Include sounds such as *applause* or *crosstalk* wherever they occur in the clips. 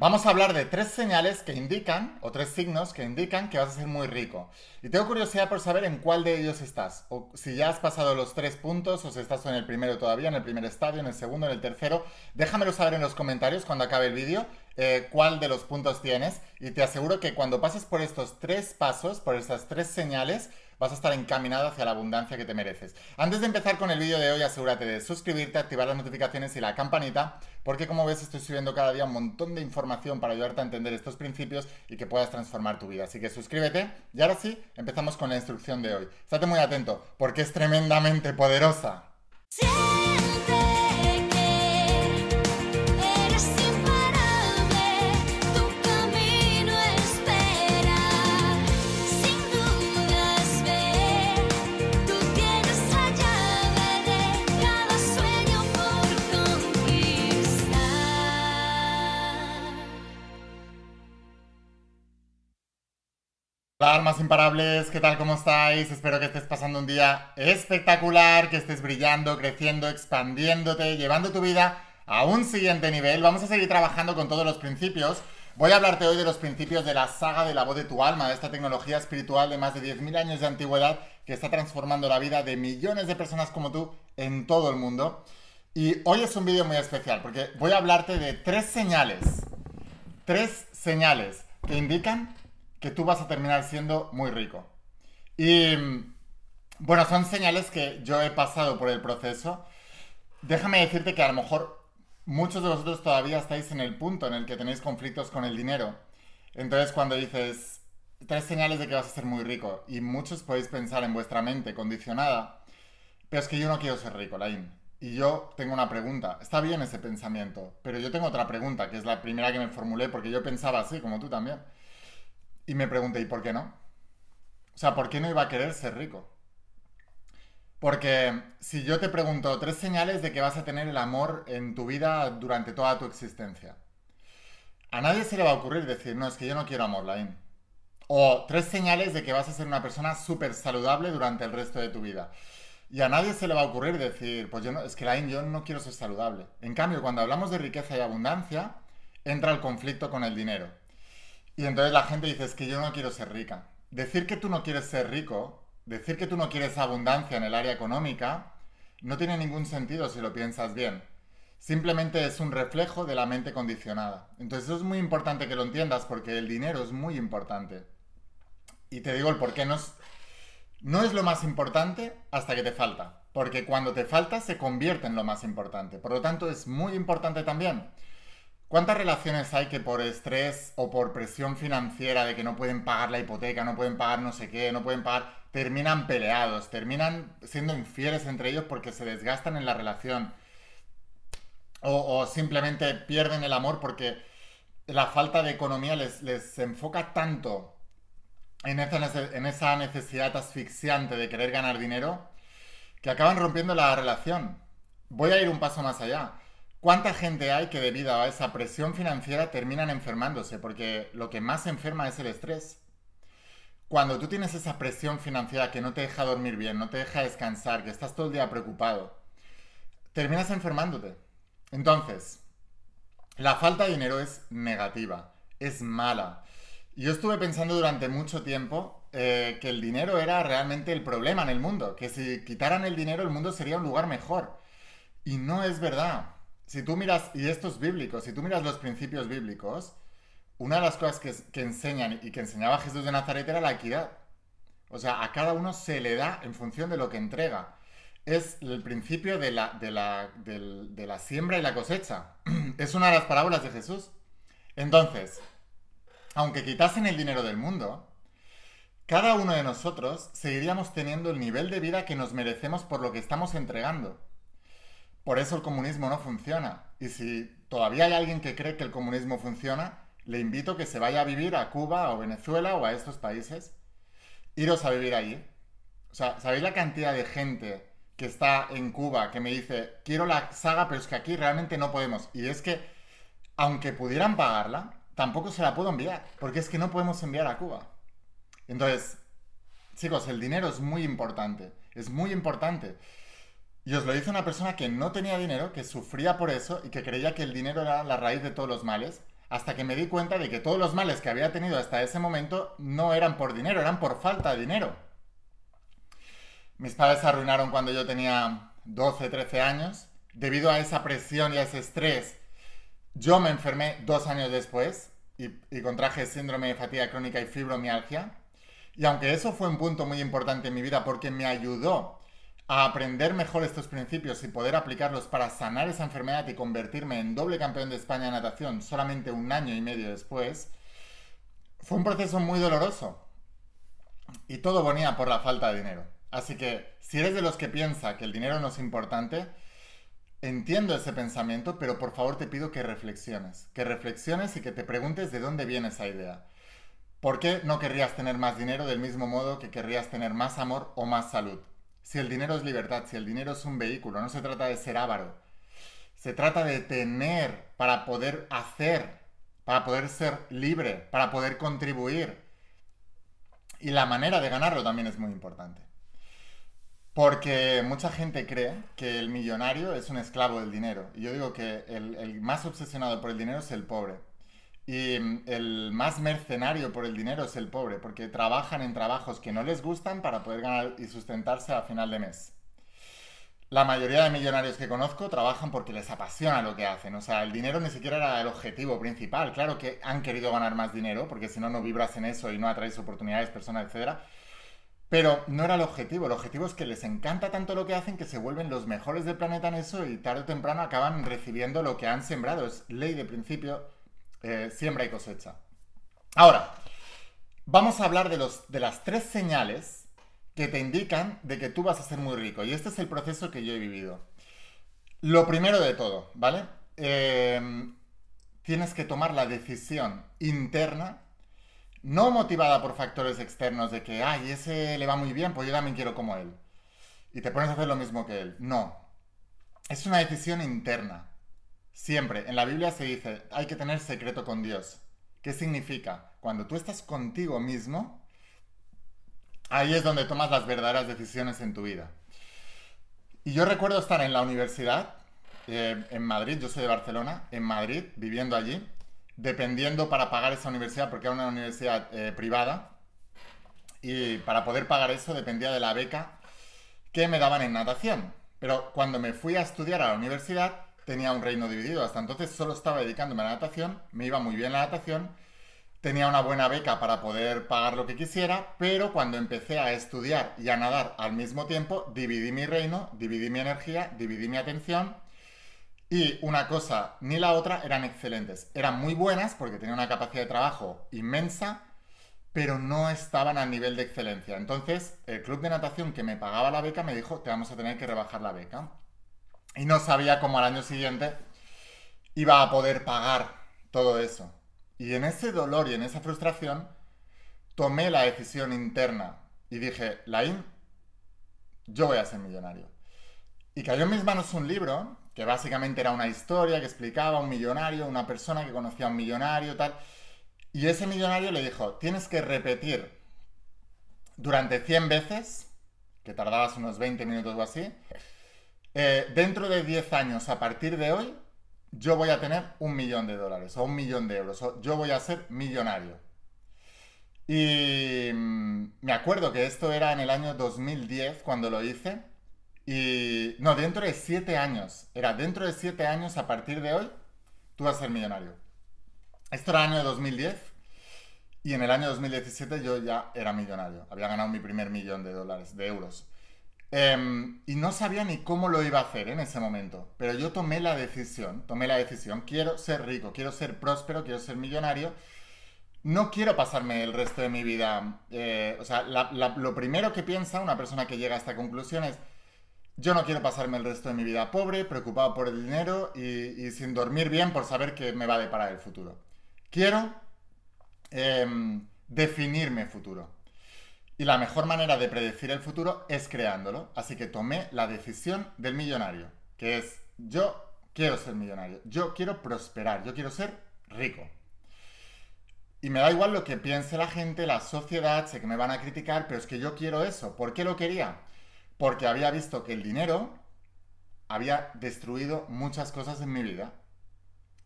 Vamos a hablar de tres señales que indican, o tres signos que indican que vas a ser muy rico. Y tengo curiosidad por saber en cuál de ellos estás. O si ya has pasado los tres puntos, o si estás en el primero todavía, en el primer estadio, en el segundo, en el tercero. Déjamelo saber en los comentarios cuando acabe el vídeo eh, cuál de los puntos tienes. Y te aseguro que cuando pases por estos tres pasos, por estas tres señales, vas a estar encaminado hacia la abundancia que te mereces. Antes de empezar con el vídeo de hoy, asegúrate de suscribirte, activar las notificaciones y la campanita, porque como ves estoy subiendo cada día un montón de información para ayudarte a entender estos principios y que puedas transformar tu vida. Así que suscríbete y ahora sí, empezamos con la instrucción de hoy. Estate muy atento, porque es tremendamente poderosa. Hola, almas imparables, ¿qué tal? ¿Cómo estáis? Espero que estés pasando un día espectacular, que estés brillando, creciendo, expandiéndote, llevando tu vida a un siguiente nivel. Vamos a seguir trabajando con todos los principios. Voy a hablarte hoy de los principios de la saga de la voz de tu alma, de esta tecnología espiritual de más de 10.000 años de antigüedad que está transformando la vida de millones de personas como tú en todo el mundo. Y hoy es un vídeo muy especial porque voy a hablarte de tres señales. Tres señales que indican que tú vas a terminar siendo muy rico. Y bueno, son señales que yo he pasado por el proceso. Déjame decirte que a lo mejor muchos de vosotros todavía estáis en el punto en el que tenéis conflictos con el dinero. Entonces cuando dices tres señales de que vas a ser muy rico y muchos podéis pensar en vuestra mente condicionada, pero es que yo no quiero ser rico, Lain. Y yo tengo una pregunta. Está bien ese pensamiento, pero yo tengo otra pregunta, que es la primera que me formulé porque yo pensaba así, como tú también. Y me pregunté, ¿y por qué no? O sea, ¿por qué no iba a querer ser rico? Porque si yo te pregunto tres señales de que vas a tener el amor en tu vida durante toda tu existencia, a nadie se le va a ocurrir decir, no, es que yo no quiero amor, Lain. O tres señales de que vas a ser una persona súper saludable durante el resto de tu vida. Y a nadie se le va a ocurrir decir, pues yo no, es que Lain, yo no quiero ser saludable. En cambio, cuando hablamos de riqueza y abundancia, entra el conflicto con el dinero. Y entonces la gente dice, es que yo no quiero ser rica. Decir que tú no quieres ser rico, decir que tú no quieres abundancia en el área económica, no tiene ningún sentido si lo piensas bien. Simplemente es un reflejo de la mente condicionada. Entonces eso es muy importante que lo entiendas porque el dinero es muy importante. Y te digo el por qué no es, no es lo más importante hasta que te falta. Porque cuando te falta se convierte en lo más importante. Por lo tanto es muy importante también. ¿Cuántas relaciones hay que por estrés o por presión financiera de que no pueden pagar la hipoteca, no pueden pagar no sé qué, no pueden pagar, terminan peleados, terminan siendo infieles entre ellos porque se desgastan en la relación? O, simplemente pierden el amor porque la falta de economía les, les enfoca tanto en esa, en esa necesidad asfixiante de querer ganar dinero que acaban rompiendo la relación. Voy a ir un paso más allá. ¿Cuánta gente hay que debido a esa presión financiera terminan enfermándose? Porque lo que más enferma es el estrés. Cuando tú tienes esa presión financiera que no te deja dormir bien, no te deja descansar, que estás todo el día preocupado, terminas enfermándote. Entonces, la falta de dinero es negativa, es mala. Yo estuve pensando durante mucho tiempo eh, que el dinero era realmente el problema en el mundo, que si quitaran el dinero el mundo sería un lugar mejor. Y no es verdad si tú miras, y esto es bíblico, si tú miras los principios bíblicos, una de las cosas que, enseñan y que enseñaba Jesús de Nazaret era la equidad. O sea, a cada uno se le da en función de lo que entrega. Es el principio de la, siembra y la cosecha. *clears throat* Es una de las parábolas de Jesús. Entonces, aunque quitasen el dinero del mundo, cada uno de nosotros seguiríamos teniendo el nivel de vida que nos merecemos por lo que estamos entregando. Por eso el comunismo no funciona. Y si todavía hay alguien que cree que el comunismo funciona, le invito que se vaya a vivir a Cuba o Venezuela o a estos países. Iros a vivir allí. O sea, ¿sabéis la cantidad de gente que está en Cuba que me dice, quiero la saga, pero es que aquí realmente no podemos? Y es que, aunque pudieran pagarla, tampoco se la puedo enviar, porque es que no podemos enviar a Cuba. Entonces, chicos, el dinero es muy importante, es muy importante. Y os lo dice una persona que no tenía dinero, que sufría por eso y que creía que el dinero era la raíz de todos los males, hasta que me di cuenta de que todos los males que había tenido hasta ese momento no eran por dinero, eran por falta de dinero. Mis padres se arruinaron cuando yo tenía 12, 13 años. Debido a esa presión y a ese estrés, yo me enfermé dos años después y, contraje síndrome de fatiga crónica y fibromialgia. Y aunque eso fue un punto muy importante en mi vida porque me ayudó a aprender mejor estos principios y poder aplicarlos para sanar esa enfermedad y convertirme en doble campeón de España de natación solamente un año y medio después, fue un proceso muy doloroso. Y todo venía por la falta de dinero. Así que si eres de los que piensa que el dinero no es importante, entiendo ese pensamiento, pero por favor te pido que reflexiones, que reflexiones y que te preguntes de dónde viene esa idea. ¿Por qué no querrías tener más dinero del mismo modo que querrías tener más amor o más salud? Si el dinero es libertad, si el dinero es un vehículo, no se trata de ser avaro. Se trata de tener para poder hacer, para poder ser libre, para poder contribuir. Y la manera de ganarlo también es muy importante. Porque mucha gente cree que el millonario es un esclavo del dinero. Y yo digo que el, más obsesionado por el dinero es el pobre. Y mm, el más mercenario por el dinero es el pobre, porque trabajan en trabajos que no les gustan para poder ganar y sustentarse a final de mes. La mayoría de millonarios que conozco trabajan porque les apasiona lo que hacen. O sea, el dinero ni siquiera era el objetivo principal. Claro que han querido ganar más dinero, porque si no, no vibras en eso y no atraes oportunidades, personas, etc. Pero no era el objetivo, el objetivo es que les encanta tanto lo que hacen que se vuelven los mejores del planeta en eso y tarde o temprano acaban recibiendo lo que han sembrado. Es ley de principio, eh, siembra y cosecha. Ahora, vamos a hablar de, los, de las tres señales que te indican de que tú vas a ser muy rico. Y este es el proceso que yo he vivido. Lo primero de todo, ¿vale? Eh, tienes que tomar la decisión interna no motivada por factores externos de que, ay, ese le va muy bien, pues yo también quiero como él. Y te pones a hacer lo mismo que él. No. Es una decisión interna. Siempre. En la Biblia se dice, hay que tener secreto con Dios. ¿Qué significa? Cuando tú estás contigo mismo, ahí es donde tomas las verdaderas decisiones en tu vida. Y yo recuerdo estar en la universidad, eh, en Madrid, yo soy de Barcelona, en Madrid, viviendo allí, dependiendo para pagar esa universidad, porque era una universidad eh, privada, y para poder pagar eso dependía de la beca que me daban en natación. Pero cuando me fui a estudiar a la universidad tenía un reino dividido. Hasta entonces solo estaba dedicándome a la natación, me iba muy bien la natación, tenía una buena beca para poder pagar lo que quisiera, pero cuando empecé a estudiar y a nadar al mismo tiempo, dividí mi reino, dividí mi energía, dividí mi atención y una cosa ni la otra eran excelentes. Eran muy buenas porque tenían una capacidad de trabajo inmensa, pero no estaban al nivel de excelencia. Entonces, el club de natación que me pagaba la beca me dijo, te vamos a tener que rebajar la beca. Y no sabía cómo al año siguiente iba a poder pagar todo eso. Y en ese dolor y en esa frustración, tomé la decisión interna y dije, Laín, yo voy a ser millonario. Y cayó en mis manos un libro que básicamente era una historia que explicaba a un millonario, una persona que conocía a un millonario, tal. Y ese millonario le dijo, tienes que repetir durante 100 veces, que tardabas unos 20 minutos o así, eh, dentro de 10 años, a partir de hoy, yo voy a tener un millón de dólares o un millón de euros, yo voy a ser millonario. Y mm, me acuerdo que esto era en el año 2010 cuando lo hice. Y no, dentro de siete años, era dentro de siete años a partir de hoy, tú vas a ser millonario. Esto era el año 2010 y en el año 2017 yo ya era millonario. Había ganado mi primer millón de dólares, de euros. Em, y no sabía ni cómo lo iba a hacer en ese momento, pero yo tomé la decisión, tomé la decisión, quiero ser rico, quiero ser próspero, quiero ser millonario. No quiero pasarme el resto de mi vida. Eh, o sea, lo primero que piensa una persona que llega a esta conclusión es, yo no quiero pasarme el resto de mi vida pobre, preocupado por el dinero y, sin dormir bien por saber que me va a deparar el futuro. Quiero em, definirme futuro. Y la mejor manera de predecir el futuro es creándolo. Así que tomé la decisión del millonario, que es yo quiero ser millonario, yo quiero prosperar, yo quiero ser rico. Y me da igual lo que piense la gente, la sociedad, sé que me van a criticar, pero es que yo quiero eso. ¿Por qué lo quería? porque había visto que el dinero había destruido muchas cosas en mi vida.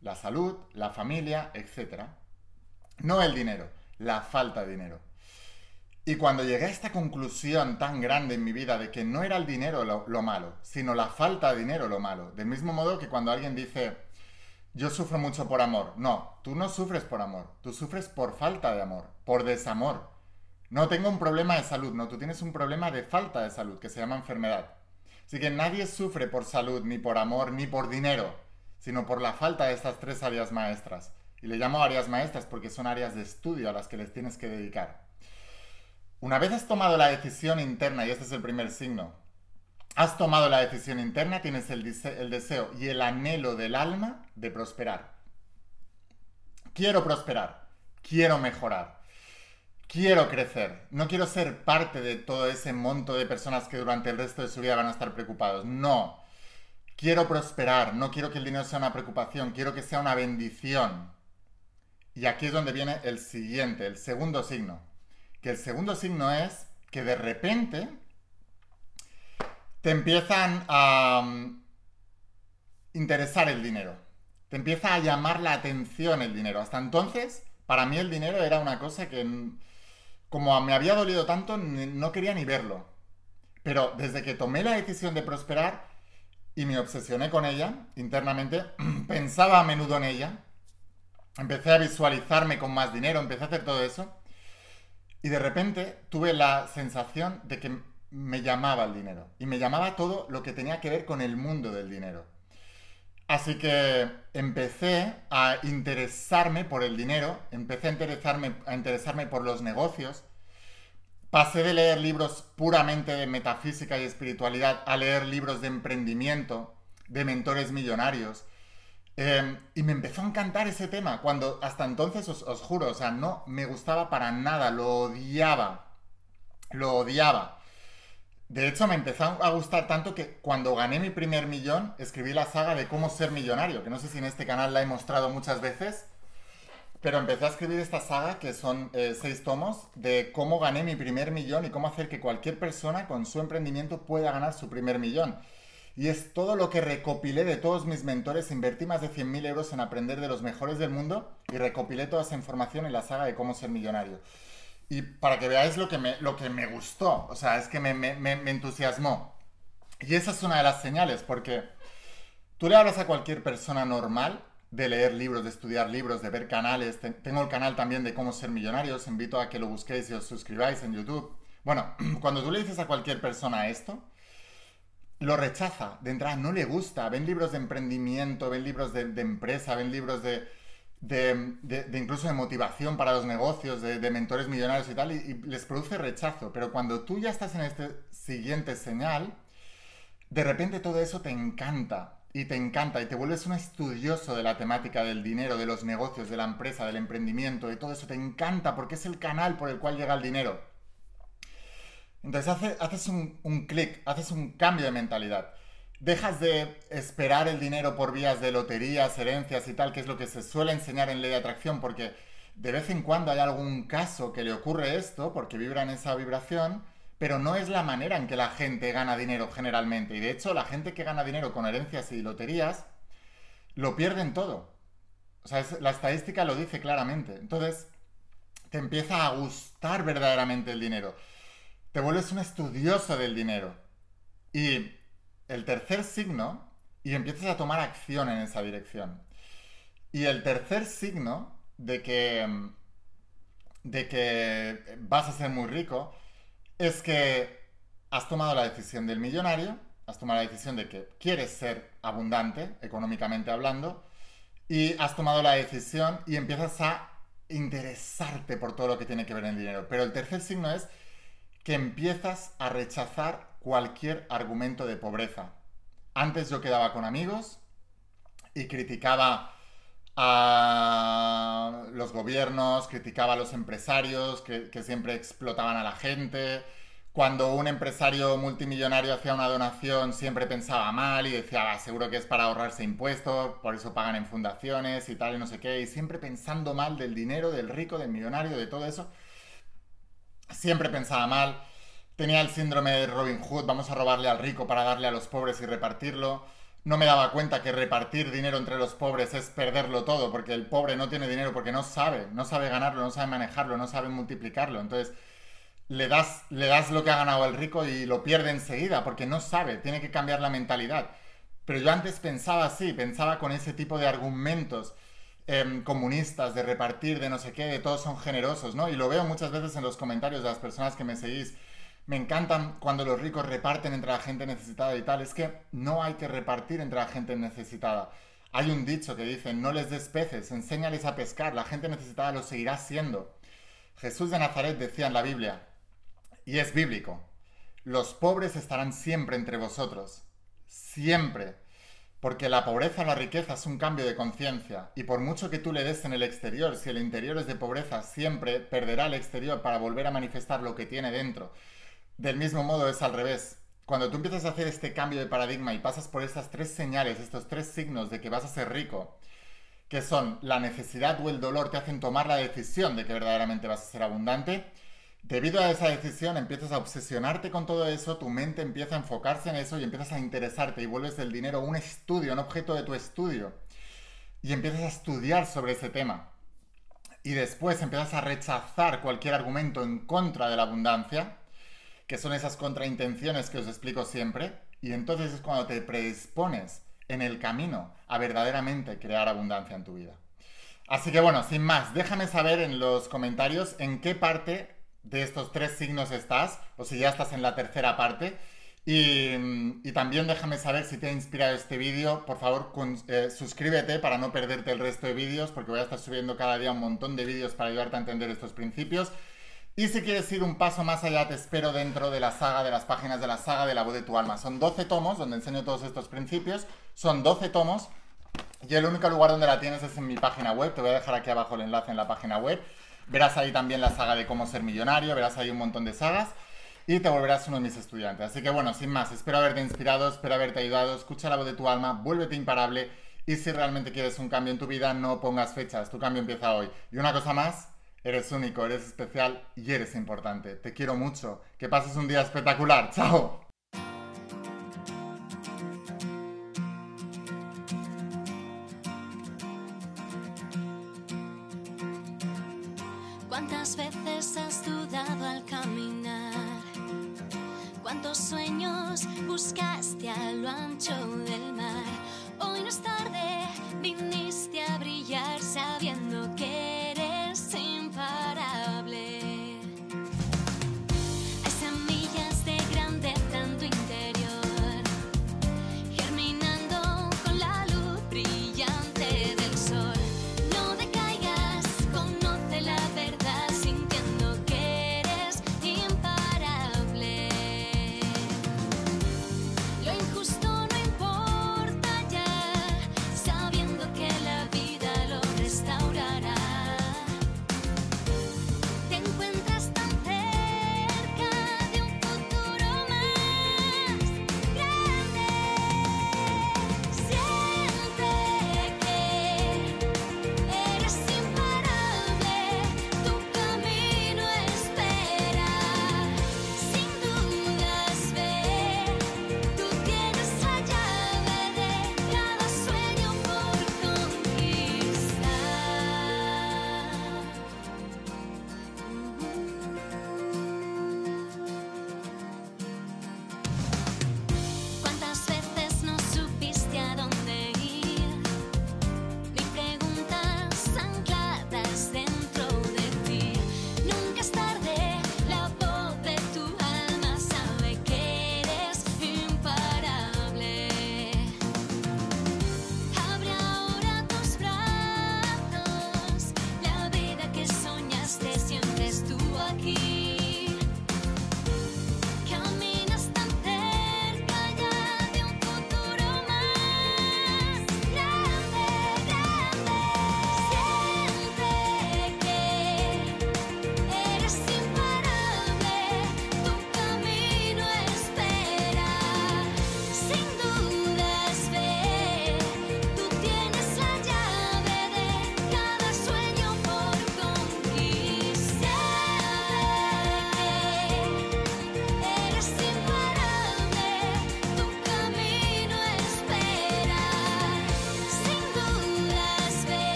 la salud, la familia, etc. No el dinero, la falta de dinero. Y cuando llegué a esta conclusión tan grande en mi vida de que no era el dinero lo, malo, sino la falta de dinero lo malo, del mismo modo que cuando alguien dice, yo sufro mucho por amor, no, tú no sufres por amor, tú sufres por falta de amor, por desamor. No tengo un problema de salud, no, tú tienes un problema de falta de salud, que se llama enfermedad. Así que nadie sufre por salud, ni por amor, ni por dinero, sino por la falta de estas tres áreas maestras. Y le llamo áreas maestras porque son áreas de estudio a las que les tienes que dedicar. Una vez has tomado la decisión interna, y este es el primer signo, has tomado la decisión interna, tienes el, deseo y el anhelo del alma de prosperar. Quiero prosperar, quiero mejorar, quiero crecer, no quiero ser parte de todo ese monto de personas que durante el resto de su vida van a estar preocupados. No, quiero prosperar, no quiero que el dinero sea una preocupación, quiero que sea una bendición. Y aquí es donde viene el siguiente, el segundo signo que el segundo signo es que de repente te empiezan a mm, interesar el dinero. Te empieza a llamar la atención el dinero. Hasta entonces, para mí el dinero era una cosa que, mm, como me había dolido tanto, no quería ni verlo. Pero desde que tomé la decisión de prosperar y me obsesioné con ella internamente, *clears throat* pensaba a menudo en ella, empecé a visualizarme con más dinero, empecé a hacer todo eso. Y de repente tuve la sensación de que me llamaba el dinero. Y me llamaba todo lo que tenía que ver con el mundo del dinero. Así que empecé a interesarme por el dinero, empecé a interesarme, a interesarme por los negocios. Pasé de leer libros puramente de metafísica y espiritualidad a leer libros de emprendimiento, de mentores millonarios, Em, y me empezó a encantar ese tema, cuando hasta entonces os, juro, o sea, no me gustaba para nada, lo odiaba, lo odiaba. De hecho, me empezó a gustar tanto que cuando gané mi primer millón, escribí la saga de cómo ser millonario, que no sé si en este canal la he mostrado muchas veces, pero empecé a escribir esta saga, que son eh, seis tomos, de cómo gané mi primer millón y cómo hacer que cualquier persona con su emprendimiento pueda ganar su primer millón. Y es todo lo que recopilé de todos mis mentores. Invertí más de 100.000 euros en aprender de los mejores del mundo y recopilé toda esa información en la saga de cómo ser millonario. Y para que veáis lo que me, lo que me gustó, o sea, es que me, me, me entusiasmó. Y esa es una de las señales, porque tú le hablas a cualquier persona normal de leer libros, de estudiar libros, de ver canales. Tengo el canal también de cómo ser millonario. Os invito a que lo busquéis y os suscribáis en YouTube. Bueno, *clears throat* cuando tú le dices a cualquier persona esto, lo rechaza de entrada, no le gusta. Ven libros de emprendimiento, ven libros de, empresa, ven libros de, de, incluso de motivación para los negocios, de, mentores millonarios y tal, y, les produce rechazo. Pero cuando tú ya estás en este siguiente señal, de repente todo eso te encanta. Y te encanta y te vuelves un estudioso de la temática del dinero, de los negocios, de la empresa, del emprendimiento, de todo eso. Te encanta porque es el canal por el cual llega el dinero. Entonces haces un, clic, haces un cambio de mentalidad. Dejas de esperar el dinero por vías de loterías, herencias y tal, que es lo que se suele enseñar en ley de atracción, porque de vez en cuando hay algún caso que le ocurre esto, porque vibra en esa vibración, pero no es la manera en que la gente gana dinero generalmente. Y de hecho, la gente que gana dinero con herencias y loterías, lo pierden todo. O sea, la estadística lo dice claramente. Entonces, te empieza a gustar verdaderamente el dinero te vuelves un estudioso del dinero. Y el tercer signo, y empiezas a tomar acción en esa dirección. Y el tercer signo de que, de que vas a ser muy rico es que has tomado la decisión del millonario, has tomado la decisión de que quieres ser abundante, económicamente hablando, y has tomado la decisión y empiezas a interesarte por todo lo que tiene que ver en el dinero. Pero el tercer signo es que empiezas a rechazar cualquier argumento de pobreza. Antes yo quedaba con amigos y criticaba a los gobiernos, criticaba a los empresarios que, siempre explotaban a la gente. Cuando un empresario multimillonario hacía una donación siempre pensaba mal y decía, seguro que es para ahorrarse impuestos, por eso pagan en fundaciones y tal y no sé qué, y siempre pensando mal del dinero, del rico, del millonario, de todo eso siempre pensaba mal, tenía el síndrome de Robin Hood, vamos a robarle al rico para darle a los pobres y repartirlo. no me daba cuenta que repartir dinero entre los pobres es perderlo todo, porque el pobre no tiene dinero porque no sabe, no sabe ganarlo, no sabe manejarlo, no sabe multiplicarlo. Entonces, le das, le das lo que ha ganado el rico y lo pierde enseguida, porque no sabe, tiene que cambiar la mentalidad. Pero yo antes pensaba así, pensaba con ese tipo de argumentos em, comunistas, de repartir, de no sé qué, de todos son generosos, ¿no? Y lo veo muchas veces en los comentarios de las personas que me seguís me encantan cuando los ricos reparten entre la gente necesitada y tal. Es que no hay que repartir entre la gente necesitada. Hay un dicho que dice, no les des peces, enséñales a pescar, la gente necesitada lo seguirá siendo. Jesús de Nazaret decía en la Biblia, y es bíblico, los pobres estarán siempre entre vosotros, siempre, porque la pobreza o la riqueza es un cambio de conciencia, y por mucho que tú le des en el exterior, si el interior es de pobreza, siempre perderá el exterior para volver a manifestar lo que tiene dentro. Del mismo modo es al revés. Cuando tú empiezas a hacer este cambio de paradigma y pasas por estas tres señales, estos tres signos de que vas a ser rico, que son la necesidad o el dolor, te hacen tomar la decisión de que verdaderamente vas a ser abundante, debido a esa decisión empiezas a obsesionarte con todo eso, tu mente empieza a enfocarse en eso y empiezas a interesarte y vuelves del dinero un estudio, un objeto de tu estudio. Y empiezas a estudiar sobre ese tema. Y después empiezas a rechazar cualquier argumento en contra de la abundancia que son esas contraintenciones que os explico siempre, y entonces es cuando te predispones en el camino a verdaderamente crear abundancia en tu vida. Así que bueno, sin más, déjame saber en los comentarios en qué parte de estos tres signos estás, o si ya estás en la tercera parte. Y, también déjame saber si te ha inspirado este vídeo. Por favor, eh, suscríbete para no perderte el resto de vídeos, porque voy a estar subiendo cada día un montón de vídeos para ayudarte a entender estos principios. Y si quieres ir un paso más allá, te espero dentro de la saga, de las páginas de la saga de la voz de tu alma. Son 12 tomos donde enseño todos estos principios. Son 12 tomos. Y el único lugar donde la tienes es en mi página web. Te voy a dejar aquí abajo el enlace en la página web. Verás ahí también la saga de cómo ser millonario. Verás ahí un montón de sagas. Y te volverás uno de mis estudiantes. Así que bueno, sin más, espero haberte inspirado, espero haberte ayudado. Escucha la voz de tu alma, vuélvete imparable. Y si realmente quieres un cambio en tu vida, no pongas fechas. Tu cambio empieza hoy. Y una cosa más, Eres único, eres especial y eres importante. Te quiero mucho. Que pases un día espectacular. ¡Chao! Buscaste a lo ancho del mar? Hoy no es